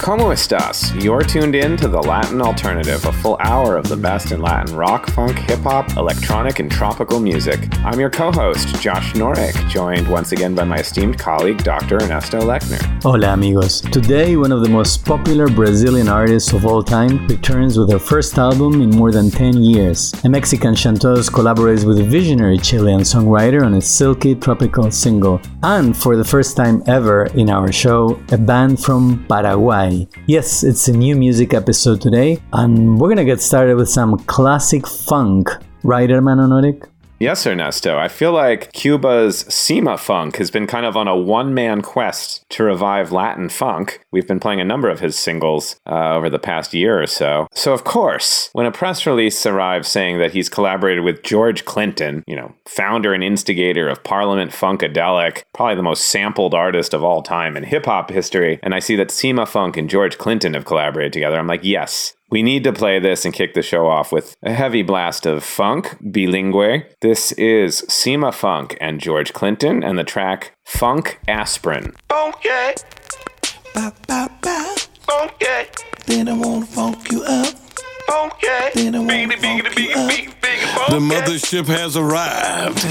Como estas? You're tuned in to the Latin Alternative, a full hour of the best in Latin rock, funk, hip hop, electronic, and tropical music. I'm your co host, Josh Norek, joined once again by my esteemed colleague, Dr. Ernesto Lechner. Hola, amigos. Today, one of the most popular Brazilian artists of all time returns with her first album in more than 10 years. A Mexican chanteuse collaborates with a visionary Chilean songwriter on a silky tropical single. And for the first time ever in our show, a band from Paraguay. Yes, it's a new music episode today, and we're gonna get started with some classic funk. Right, hermano? Yes, Ernesto. I feel like Cuba's Cimafunk has been kind of on a one man quest to revive Latin funk. We've been playing a number of his singles uh, over the past year or so. So, of course, when a press release arrives saying that he's collaborated with George Clinton, you know, founder and instigator of Parliament Funkadelic, probably the most sampled artist of all time in hip hop history, and I see that Cimafunk and George Clinton have collaborated together, I'm like, yes, we need to play this and kick the show off with a heavy blast of funk, bilingue. This is Cimafunk and George Clinton and the track Funk Aspirin. Funky. Ba, ba, ba. Funky. Then I wanna funk you up. Funky. Then I wanna Biggity, funk biggity, you biggity, biggity, biggity, The mothership has arrived.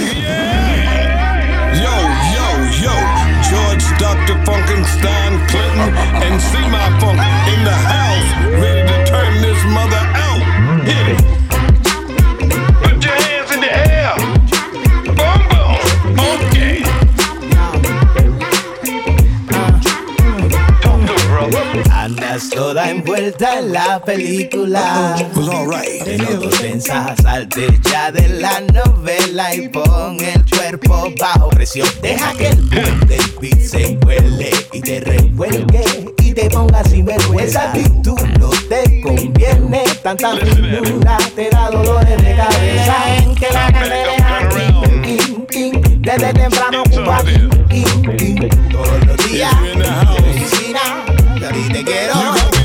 Yo, yo, yo. George Dr. Funkenstein Clinton and see my funk in the house. Ready to turn this mother out. Hit toda envuelta en la película. Was alright. De nuevo tensa, salte ya de la novela y pon el cuerpo bajo presión. Deja que el boom del beat se huele y te revuelque y te ponga sin vergüenza. Esa actitud no te conviene, tanta finura te da dolores de cabeza. Que la candela desde temprano Cuba, todos los días. Medicina, y a ti te quiero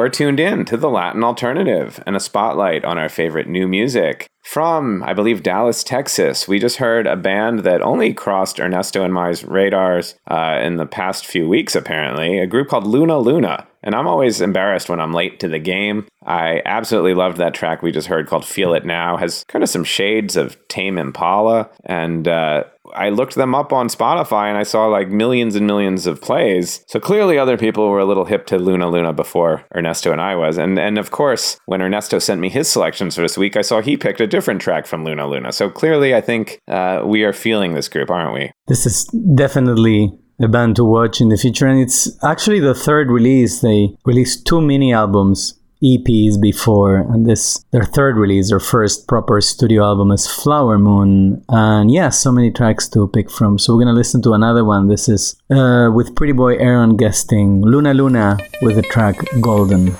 You're tuned in to the Latin Alternative and a spotlight on our favorite new music. From, I believe, Dallas, Texas, we just heard a band that only crossed Ernesto and my radars uh, in the past few weeks, apparently, a group called Luna Luna. And I'm always embarrassed when I'm late to the game. I absolutely loved that track we just heard called Feel It Now. Has kind of some shades of Tame Impala. And uh, I looked them up on Spotify and I saw like millions and millions of plays. So clearly other people were a little hip to Luna Luna before Ernesto and I was. And and of course, when Ernesto sent me his selections for this week, I saw he picked a different track from Luna Luna. So clearly I think uh, we are feeling this group, aren't we? This is definitely a band to watch in the future, and it's actually the third release. They released two mini albums, EPs before, and this their third release, their first proper studio album is Flower Moon, and yeah, so many tracks to pick from. So we're gonna listen to another one. This is uh, with Pretty Boy Aaron guesting Luna Luna with the track Golden.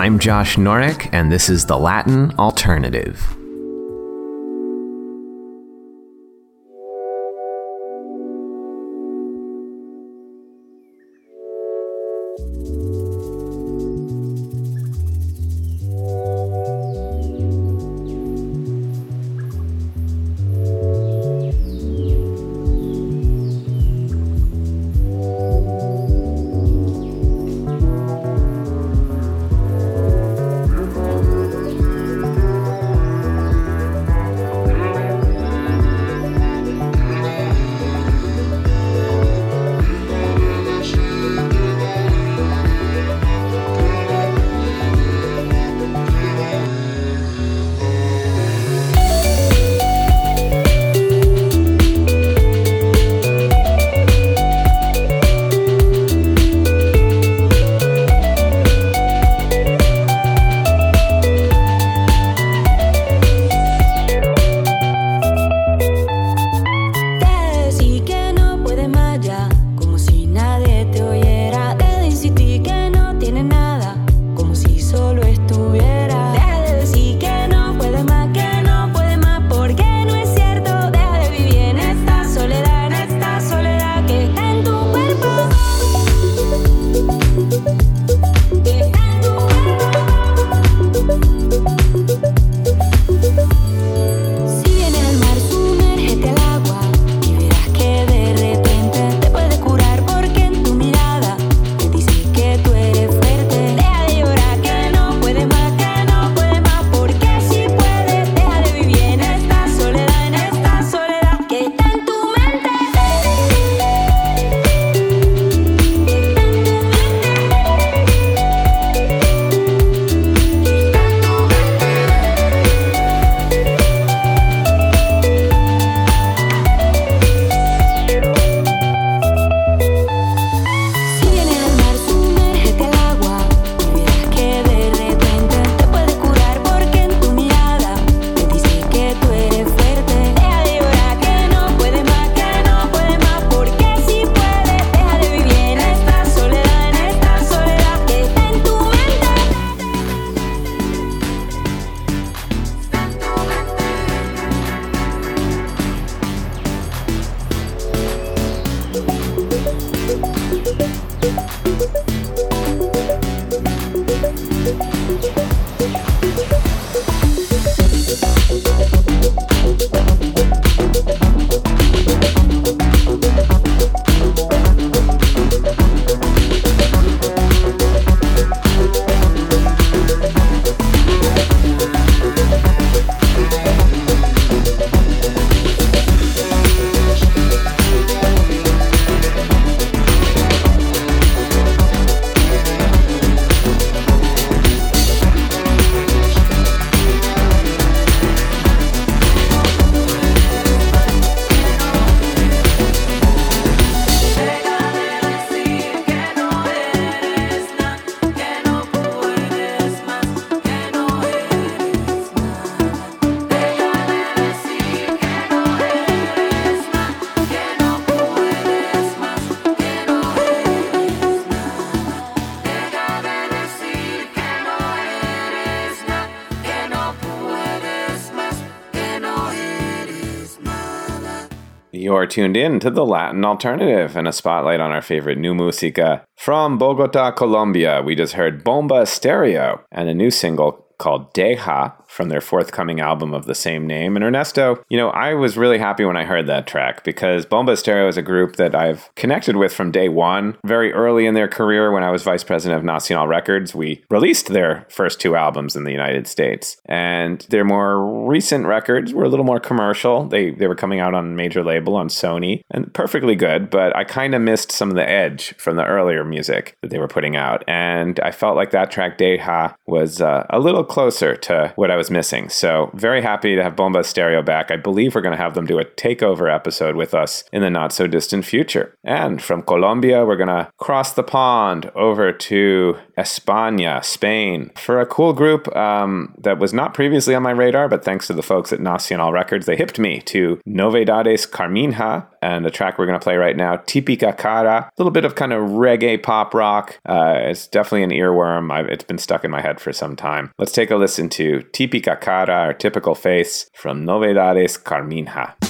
I'm Josh Norek, and this is the Latin Alternative. Tuned in to the Latin Alternative and a spotlight on our favorite new música. From Bogota, Colombia, we just heard Bomba Estereo and a new single called Deja from their forthcoming album of the same name. And Ernesto, you know, I was really happy when I heard that track because Bomba Estereo is a group that I've connected with from day one. Very early in their career, when I was vice president of Nacional Records, we released their first two albums in the United States. And their more recent records were a little more commercial. They, they were coming out on a major label on Sony and perfectly good, but I kind of missed some of the edge from the earlier music that they were putting out. And I felt like that track, Deja, was uh, a little closer to what I was missing. So, very happy to have Bomba Estereo back. I believe we're going to have them do a takeover episode with us in the not so distant future. And from Colombia, we're going to cross the pond over to España, Spain, for a cool group um, that was not previously on my radar, but thanks to the folks at Nacional Records, they hipped me to Novedades Carminha and the track we're going to play right now, Típica Cara, a little bit of kind of reggae pop rock. Uh, it's definitely an earworm. I've, it's been stuck in my head for some time. Let's take a listen to Típica Cara, or Typical Face, from Novedades Carminha.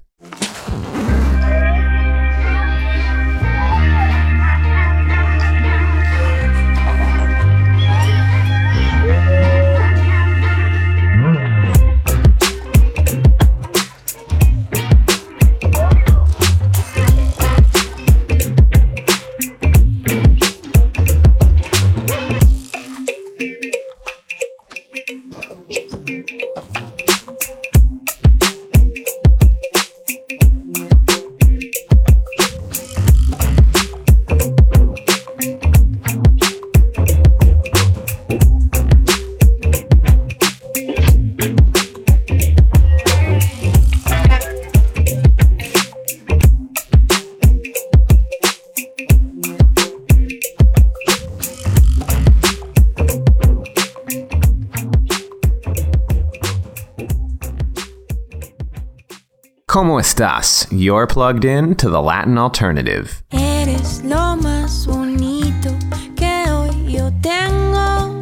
Estás? You're plugged in to the Latin Alternative. Eres lo más bonito que hoy yo tengo,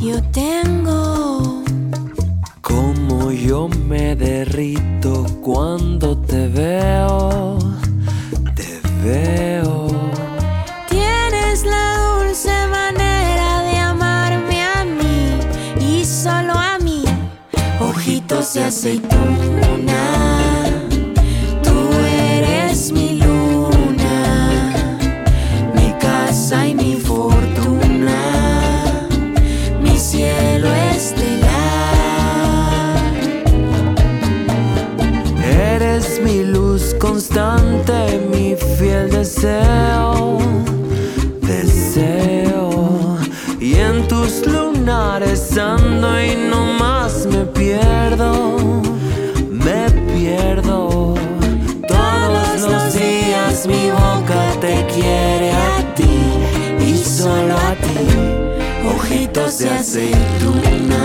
yo tengo. Como yo me derrito cuando te veo, te veo. Tienes la dulce manera de amarme a mí y solo a mí. Ojitos de aceituna, mi fiel deseo, deseo. Y en tus lunares ando y no más me pierdo, me pierdo. Todos los días mi boca te quiere a ti y solo a ti. Ojitos de aceituna,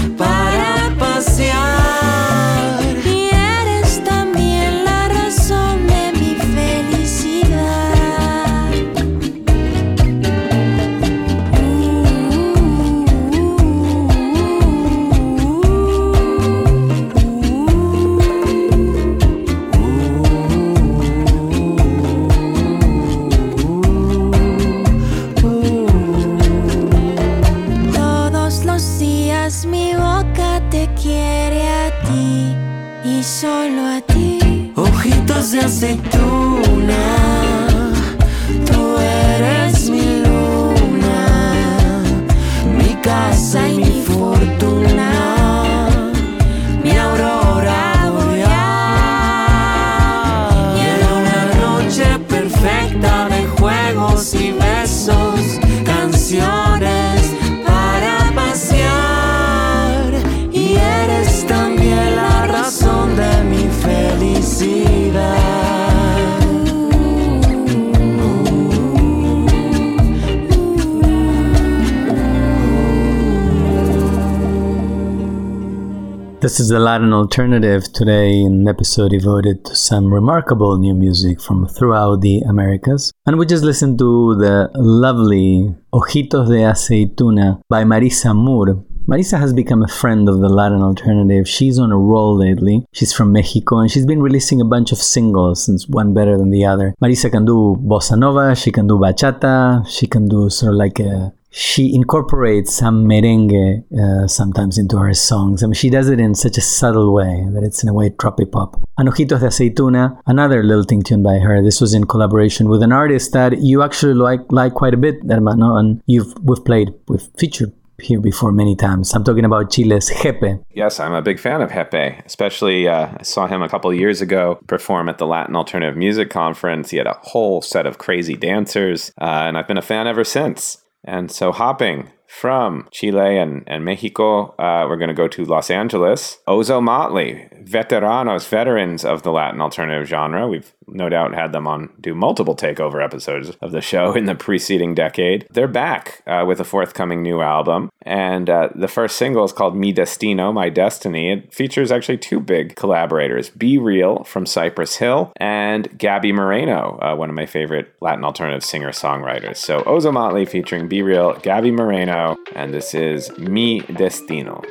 This is the Latin Alternative today, an episode devoted to some remarkable new music from throughout the Americas. And we just listened to the lovely Ojitos de Aceituna by Marissa Mur. Marissa has become a friend of the Latin Alternative. She's on a roll lately. She's from Mexico and she's been releasing a bunch of singles, since one better than the other. Marissa can do bossa nova, she can do bachata, she can do sort of like a she incorporates some merengue uh, sometimes into her songs. I mean, she does it in such a subtle way that it's in a way tropi pop. And Ojitos de Aceituna, another lilting tune by her. This was in collaboration with an artist that you actually like like quite a bit, hermano, and you've we've played, we've featured here before many times. I'm talking about Chile's Gepe. Yes, I'm a big fan of Gepe. Especially, uh, I saw him a couple years ago perform at the Latin Alternative Music Conference. He had a whole set of crazy dancers, uh, and I've been a fan ever since. And so, hopping from Chile and, and Mexico, uh, we're going to go to Los Angeles. Ozomatli, veteranos, veterans of the Latin alternative genre. We've no doubt had them on do multiple takeover episodes of the show in the preceding decade. They're back uh, with a forthcoming new album, and uh, the first single is called Mi Destino, My Destiny. It features actually two big collaborators B-Real from Cypress Hill and Gaby Moreno, uh, one of my favorite Latin alternative singer songwriters. So Ozomatli featuring Be Real, Gaby Moreno, and this is Mi Destino.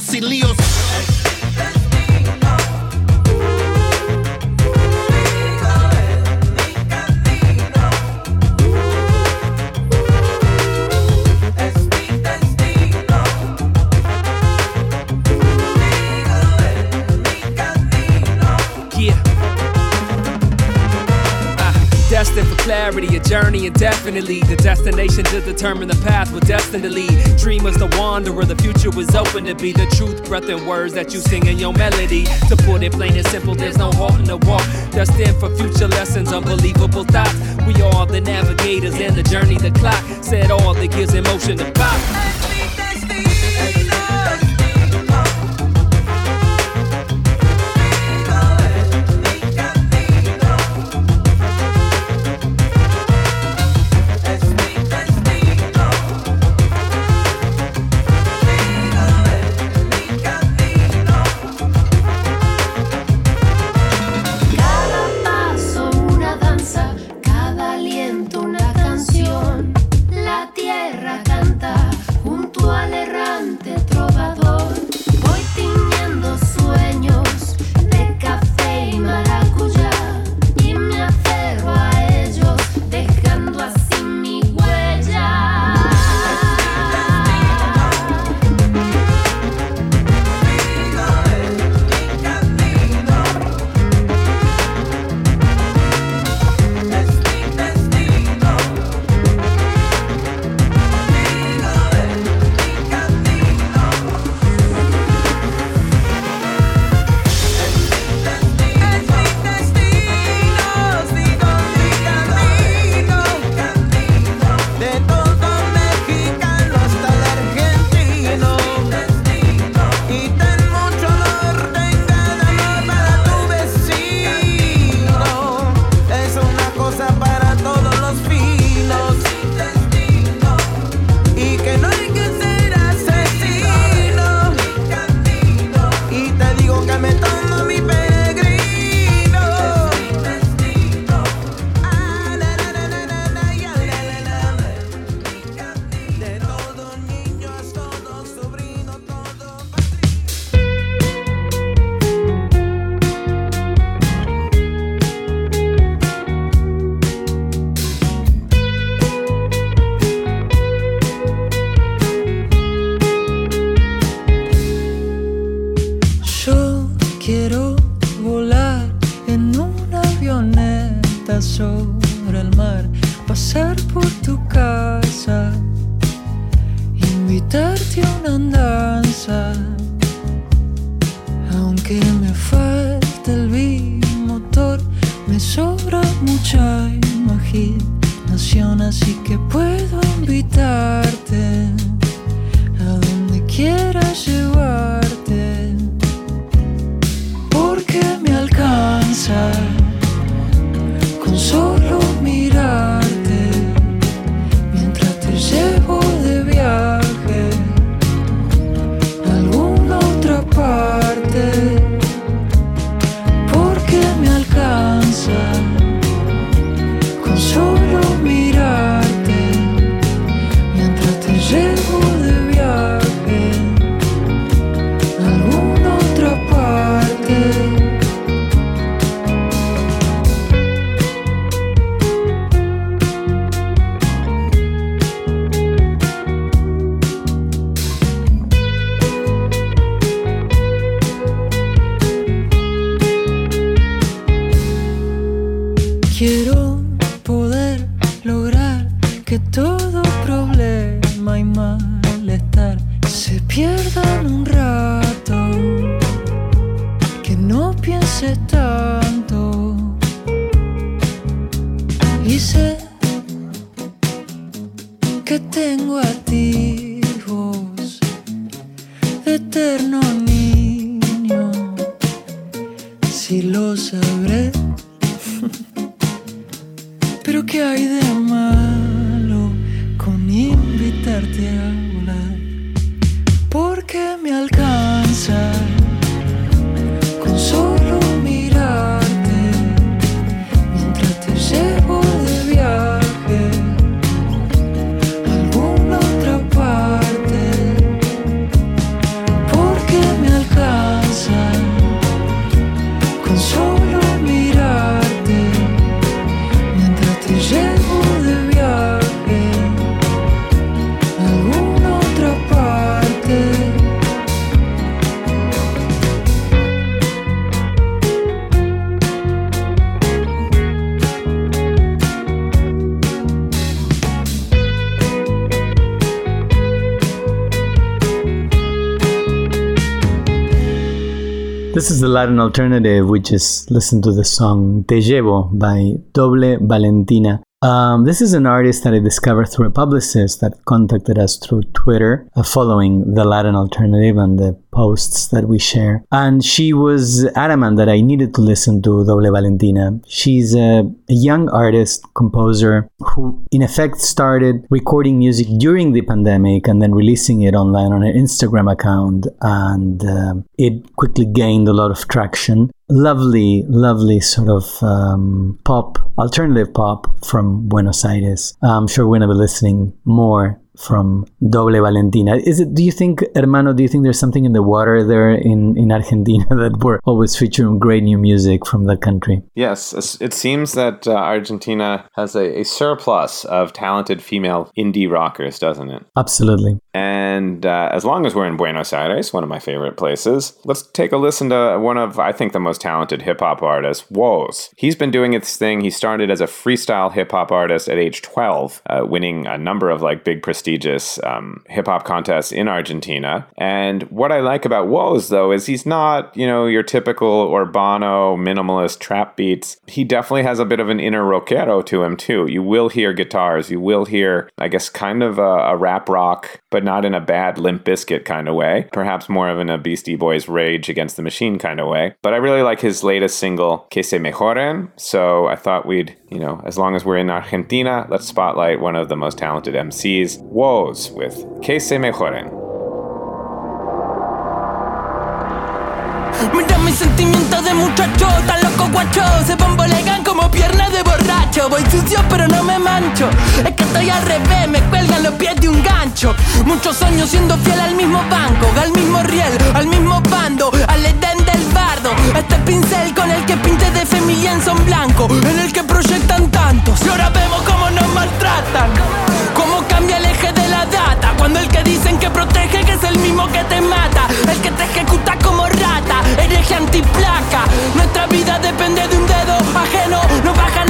Sin líos. Journey indefinitely. The destination to determine the path we're destined to lead. Dreamers, the wanderer, the future was open to be the truth, breath, and words that you sing in your melody. To put it plain and simple, there's no halt in the walk. Destined for future lessons, unbelievable thoughts. We are the navigators in the journey, the clock. Set all that gives emotion to pop. que todo problema y malestar se pierdan un rato, que no pienses tanto. Y sé que tengo the Latin alternative. which is listen to the song Te Llevo by Doble Valentina. Um, this is an artist that I discovered through a publicist that contacted us through Twitter, uh, following the Latin alternative and the posts that we share. And she was adamant that I needed to listen to Doble Valentina. She's a, a young artist, composer, who in effect started recording music during the pandemic and then releasing it online on her Instagram account. And um it quickly gained a lot of traction lovely, lovely sort of um, pop, alternative pop from Buenos Aires. I'm sure we're gonna be listening more from Doble Valentina. Is it? Do you think, hermano? Do you think there's something in the water there in in Argentina that we're always featuring great new music from that country? Yes, it seems that uh, Argentina has a, a surplus of talented female indie rockers, doesn't it? Absolutely. And uh, as long as we're in Buenos Aires, one of my favorite places, let's take a listen to one of, I think, the most talented hip hop artists, WOS. He's been doing his thing. He started as a freestyle hip hop artist at age 12, uh, winning a number of like big prestigious um, hip hop contests in Argentina. And what I like about WOS, though, is he's not, you know, your typical Urbano minimalist trap beats. He definitely has a bit of an inner rockero to him, too. You will hear guitars, you will hear, I guess, kind of a, a rap rock, but not in a bad Limp Bizkit kind of way. Perhaps more of in a Beastie Boys Rage Against the Machine kind of way. But I really like his latest single, Que se mejoren. So I thought we'd, you know, as long as we're in Argentina, let's spotlight one of the most talented MCs, WOS, with Que se mejoren. Mira de muchacho, tan loco guacho Se bambolean como piernas de borracho. Voy sucio pero no me mancho. Es que estoy al revés, me cuelgan los pies de un gancho. Muchos años siendo fiel al mismo banco Al mismo riel, al mismo bando Al Edén del bardo. Este pincel con el que pinte de fe mi lienzo en blanco En el que proyectan tantos. Y ahora vemos cómo nos maltratan Cuando el que dicen que protege que es el mismo que te mata El que te ejecuta como rata Hereje antiplaca. Nuestra vida depende de un dedo ajeno Nos bajan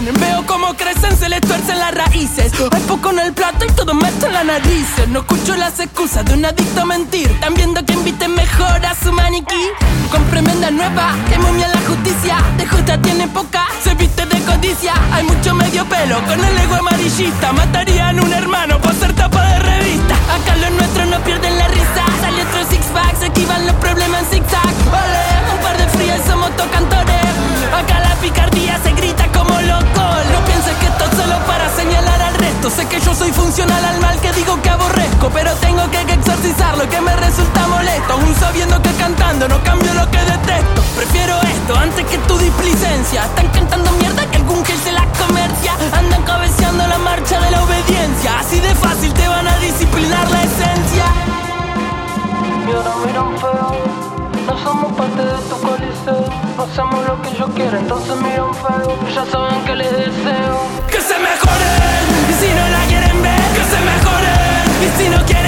Veo cómo crecen, se les tuercen las raíces. Hay poco en el plato y todo meto en la nariz. No escucho las excusas de un adicto a mentir. Están viendo que inviten mejor a su maniquí. Con tremenda nueva, que momia la justicia. De justa tiene poca, se viste de codicia. Hay mucho medio pelo con el ego amarillista. Matarían un hermano por ser tapa de revista. Acá los nuestros no pierden la risa. Sale otro six pack, se esquivan los problemas en zigzag. Ole, un par de frías somos tocantores Acá la picardía se grita como loco. No pienses que esto es solo para señalar al resto. Sé que yo soy funcional al mal que digo que aborrezco, pero tengo que exorcizar lo que me resulta molesto. Aún sabiendo que cantando no cambio lo que detesto. Prefiero esto antes que tu displicencia. Están cantando mierda que algún que se la comercia. Andan cabeceando la marcha de la obediencia. Así de fácil te van a disciplinar la esencia. Yo no miro. No somos parte de tu coliseo. Hacemos lo que yo quiero, entonces miran feo. Ya saben que les deseo. Que se mejoren, y si no la quieren ver. Que se mejoren, y si no quieren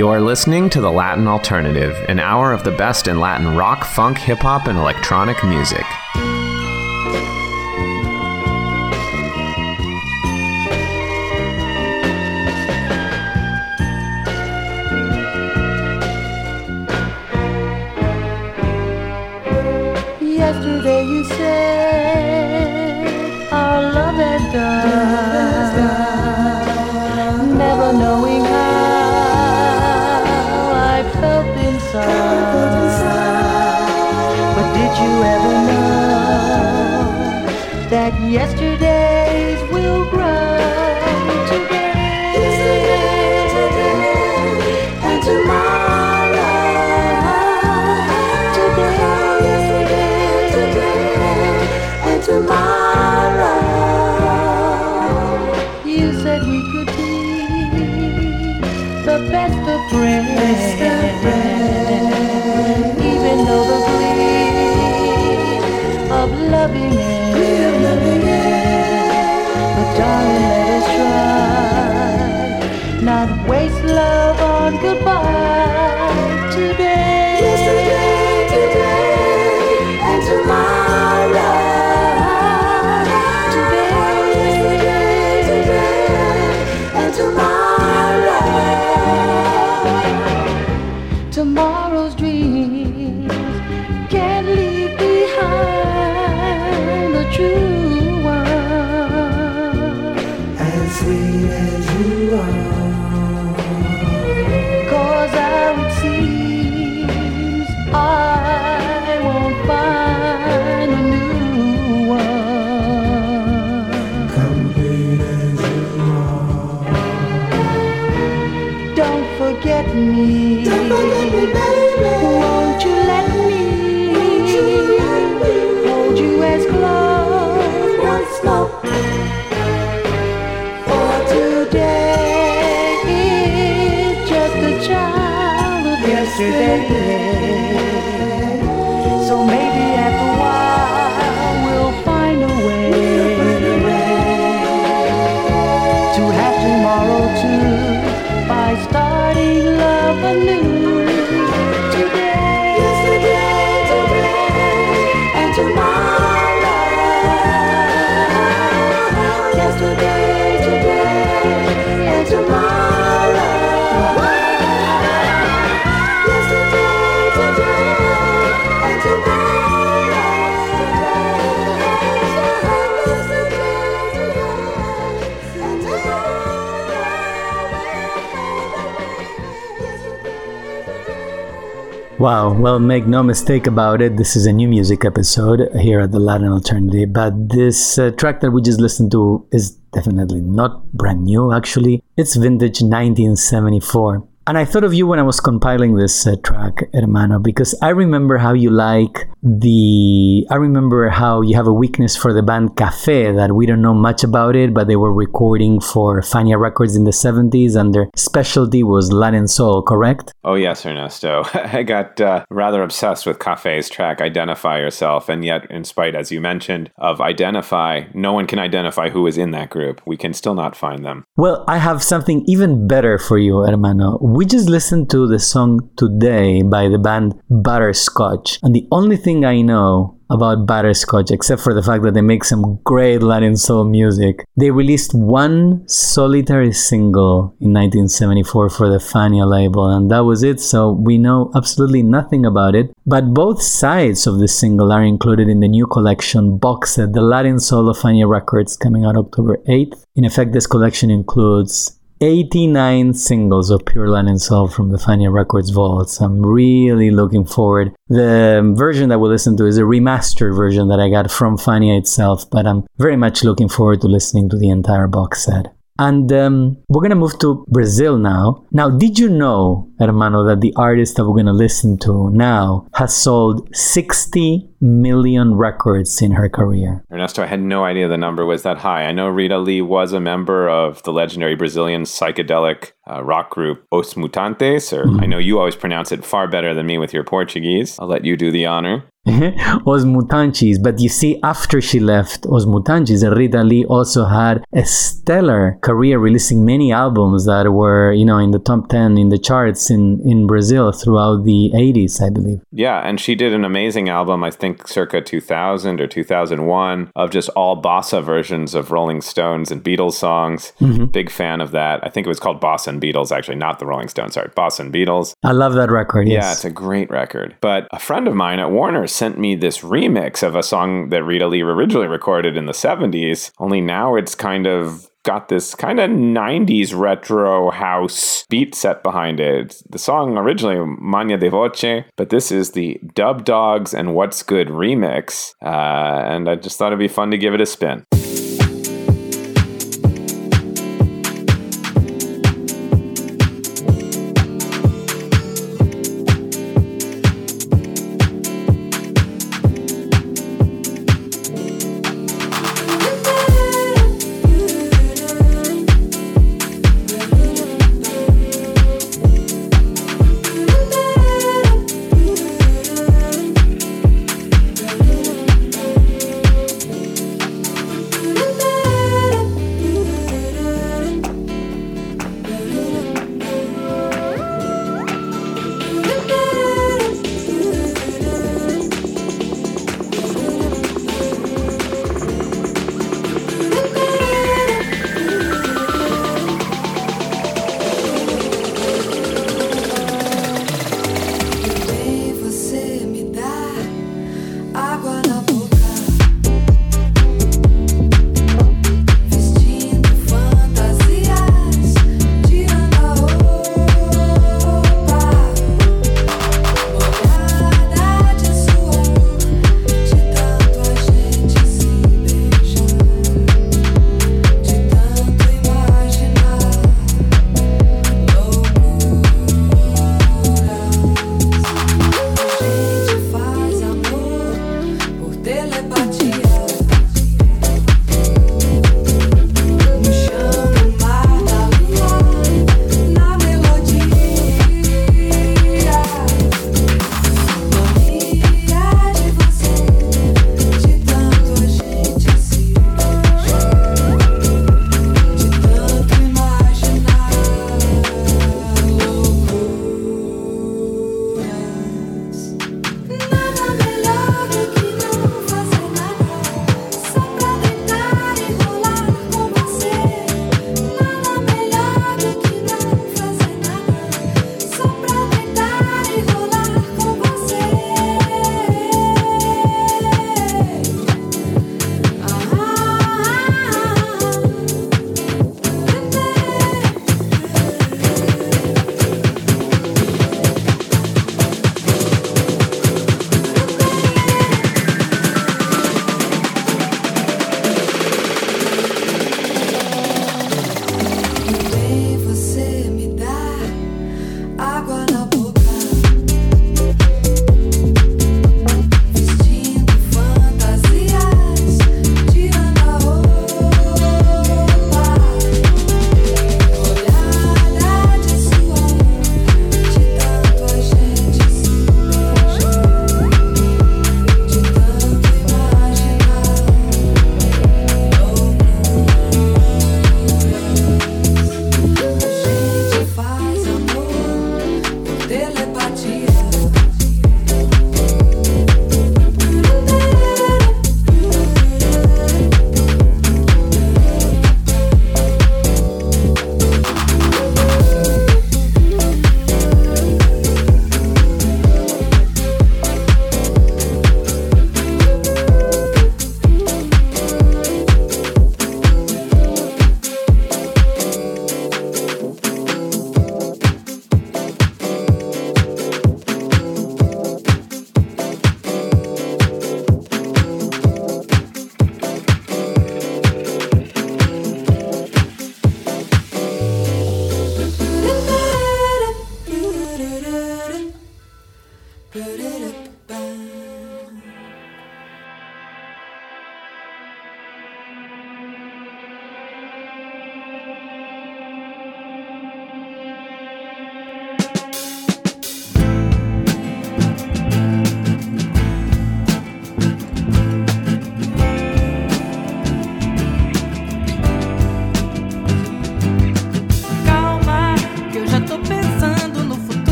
You're listening to The Latin Alternative, an hour of the best in Latin rock, funk, hip hop, and electronic music. yeah. Wow, well, make no mistake about it, this is a new music episode here at the Latin Alternative. But this uh, track that we just listened to is definitely not brand new, actually. It's vintage 1974. And I thought of you when I was compiling this uh, track, Hermano, because I remember how you like the. I remember how you have a weakness for the band Cafe, that we don't know much about it, but they were recording for Fania Records in the 70s, and their specialty was Latin Soul, correct? Oh, yes, Ernesto. I got uh, rather obsessed with Cafe's track, Identify Yourself. And yet, in spite, as you mentioned, of Identify, no one can identify who is in that group. We can still not find them. Well, I have something even better for you, hermano. We just listened to the song Today by the band Butterscotch. And the only thing I know about Butterscotch, except for the fact that they make some great Latin soul music, they released one solitary single in 1974 for the Fania label, and that was it. So we know absolutely nothing about it. But both sides of the single are included in the new collection box set, the Latin Soul of Fania Records, coming out October 8th. In effect, this collection includes 89 singles of Pure Latin Soul from the Fania Records vaults. I'm really looking forward. The version that we'll listen to is a remastered version that I got from Fania itself, but I'm very much looking forward to listening to the entire box set. And um, we're gonna move to Brazil now. Now, did you know, hermano, that the artist that we're gonna listen to now has sold 60 million records in her career? Ernesto, I had no idea the number was that high. I know Rita Lee was a member of the legendary Brazilian psychedelic uh, rock group Os Mutantes, or I know you always pronounce it far better than me with your Portuguese. I'll let you do the honor. Os Mutantes. But you see, after she left Os Mutantes, Rita Lee also had a stellar career releasing many albums that were, you know, in the top 10 in the charts in, in Brazil throughout the 80s, I believe. Yeah, and she did an amazing album, I think circa 2000 or 2001, of just all bossa versions of Rolling Stones and Beatles songs. Mhm. Big fan of that. I think it was called Bossa and Beatles, actually, not the Rolling Stones, sorry, Bossa and Beatles. I love that record, Yeah, yes. it's a great record. But a friend of mine at Warner sent me this remix of a song that Rita Lee originally recorded in the 70s, only now it's kind of got this kind of 90s retro house beat set behind it. The song originally Mania de Voce, but this is the Dubdogz and What's Good remix. Uh, and I just thought it'd be fun to give it a spin.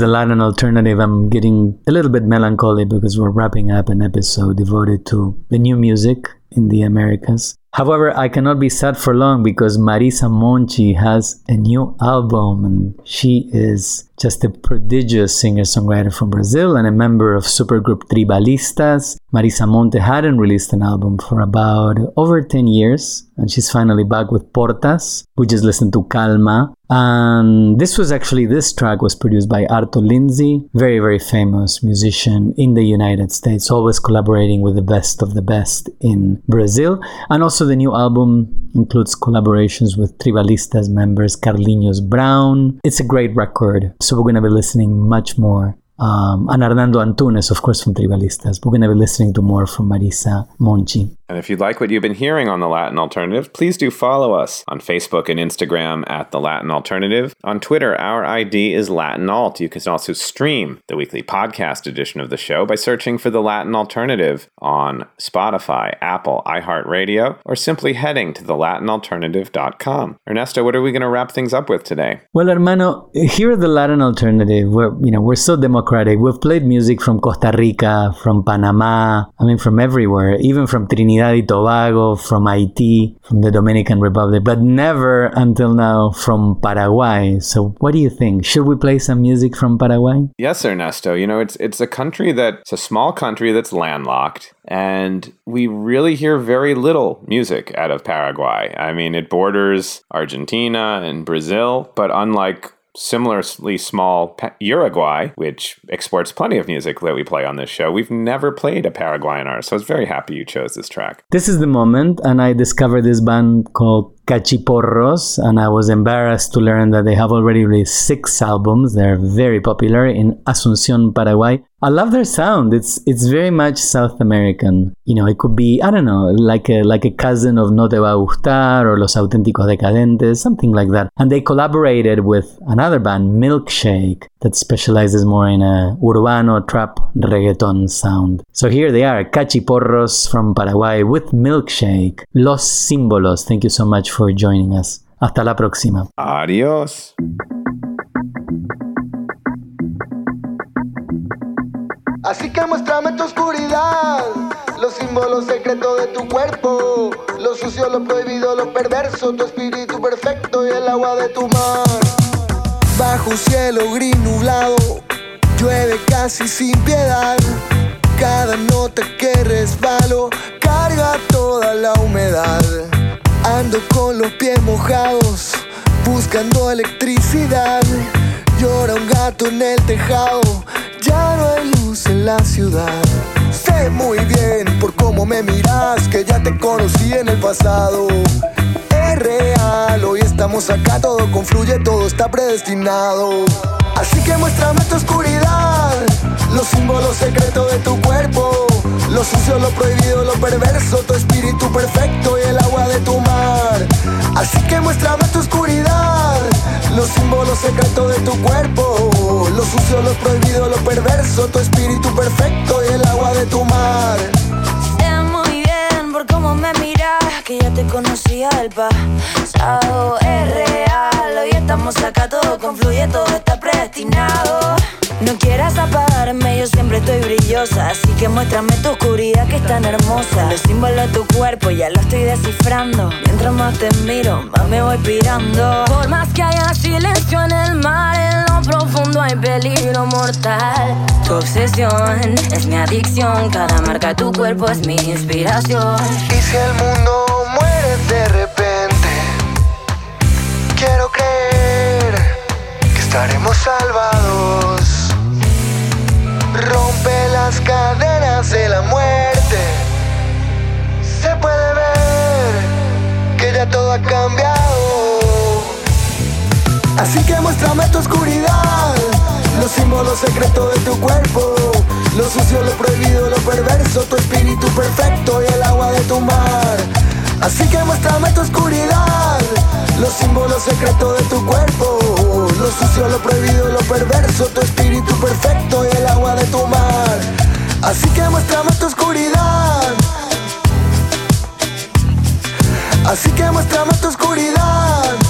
The Latin alternative. I'm getting a little bit melancholy because we're wrapping up an episode devoted to the new music in the Americas. However, I cannot be sad for long because Marisa Monte has a new album and she is just a prodigious singer songwriter from Brazil and a member of supergroup Tribalistas. Marisa Monte hadn't released an album for about over 10 years and she's finally back with Portas. We just listened to Calma. And this was actually, this track was produced by Arto Lindsay, very, very famous musician in the United States, always collaborating with the best of the best in Brazil. And also the new album includes collaborations with Tribalistas members Carlinhos Brown. It's a great record. So we're going to be listening much more um, and Arnaldo Antunes, of course, from Tribalistas. We're going to be listening to more from Marisa Monte. And if you'd like what you've been hearing on The Latin Alternative, please do follow us on Facebook and Instagram at The Latin Alternative. On Twitter, our ID is Latin Alt. You can also stream the weekly podcast edition of the show by searching for The Latin Alternative on Spotify, Apple, iHeartRadio, or simply heading to thelatinalternative.com. Ernesto, what are we going to wrap things up with today? Well, hermano, here at The Latin Alternative, we're, you know, we're so democratic. We've played music from Costa Rica, from Panama, I mean, from everywhere, even from Trinidad y Tobago, from Haiti, from the Dominican Republic, but never until now from Paraguay. So, what do you think? Should we play some music from Paraguay? Yes, Ernesto. You know, it's it's a country that it's a small country that's landlocked, and we really hear very little music out of Paraguay. I mean, it borders Argentina and Brazil, but unlike similarly small Uruguay, which exports plenty of music that we play on this show. We've never played a Paraguayan artist, so I was very happy you chose this track. This is the moment, and I discovered this band called Kchiporros, and I was embarrassed to learn that they have already released six albums. They're very popular in Asunción, Paraguay. I love their sound. It's it's very much South American. You know, it could be I don't know, like a like a cousin of No Te Va a Gustar or Los Auténticos Decadentes, something like that. And they collaborated with another band, Milkshake, that specializes more in a urbano trap reggaeton sound. So here they are, Kchiporros from Paraguay with Milkshake. Los Símbolos. Thank you so much for joining us. Hasta la próxima. Adiós. Así que muéstrame tu oscuridad, los símbolos secretos de tu cuerpo, lo sucio, lo prohibido, lo perverso, tu espíritu perfecto y el agua de tu mar. Bajo cielo gris nublado, llueve casi sin piedad. Cada nota que resbalo carga toda la humedad. Ando con los pies mojados, buscando electricidad. Llora un gato en el tejado, ya no hay en la ciudad. Sé muy bien por cómo me miras que ya te conocí en el pasado. Es real, hoy estamos acá, todo confluye, todo está predestinado. Así que muéstrame tu oscuridad, los símbolos secretos de tu cuerpo, lo sucio, lo prohibido, lo perverso, tu espíritu perfecto y el agua de tu mar. Así que muéstrame tu oscuridad, los símbolos secretos de tu cuerpo, lo sucio, lo prohibido, lo perverso, tu espíritu perfecto y el agua de tu mar. Sé muy bien por cómo me miras que ya te conocía del pasado. Es real, hoy estamos acá, todo confluye, todo está predestinado. No quieras apagarme, yo siempre estoy brillosa. Así que muéstrame tu oscuridad que es tan hermosa. Los símbolos de tu cuerpo ya lo estoy descifrando. Mientras más te miro, más me voy pirando. Por más que haya silencio en el mar, en lo profundo hay peligro mortal. Tu obsesión es mi adicción. Cada marca de tu cuerpo es mi inspiración. Y si el mundo muere de repente, quiero creer que estaremos salvados. Las cadenas de la muerte. Se puede ver que ya todo ha cambiado. Así que muéstrame tu oscuridad, los símbolos secretos de tu cuerpo, lo sucio, lo prohibido, lo perverso, tu espíritu perfecto y el agua de tu mar. Así que muéstrame tu oscuridad, los símbolos secretos de tu cuerpo, lo sucio, lo prohibido, lo perverso, tu espíritu perfecto y el agua de tu mar. Así que muéstrame tu oscuridad. Así que muéstrame tu oscuridad.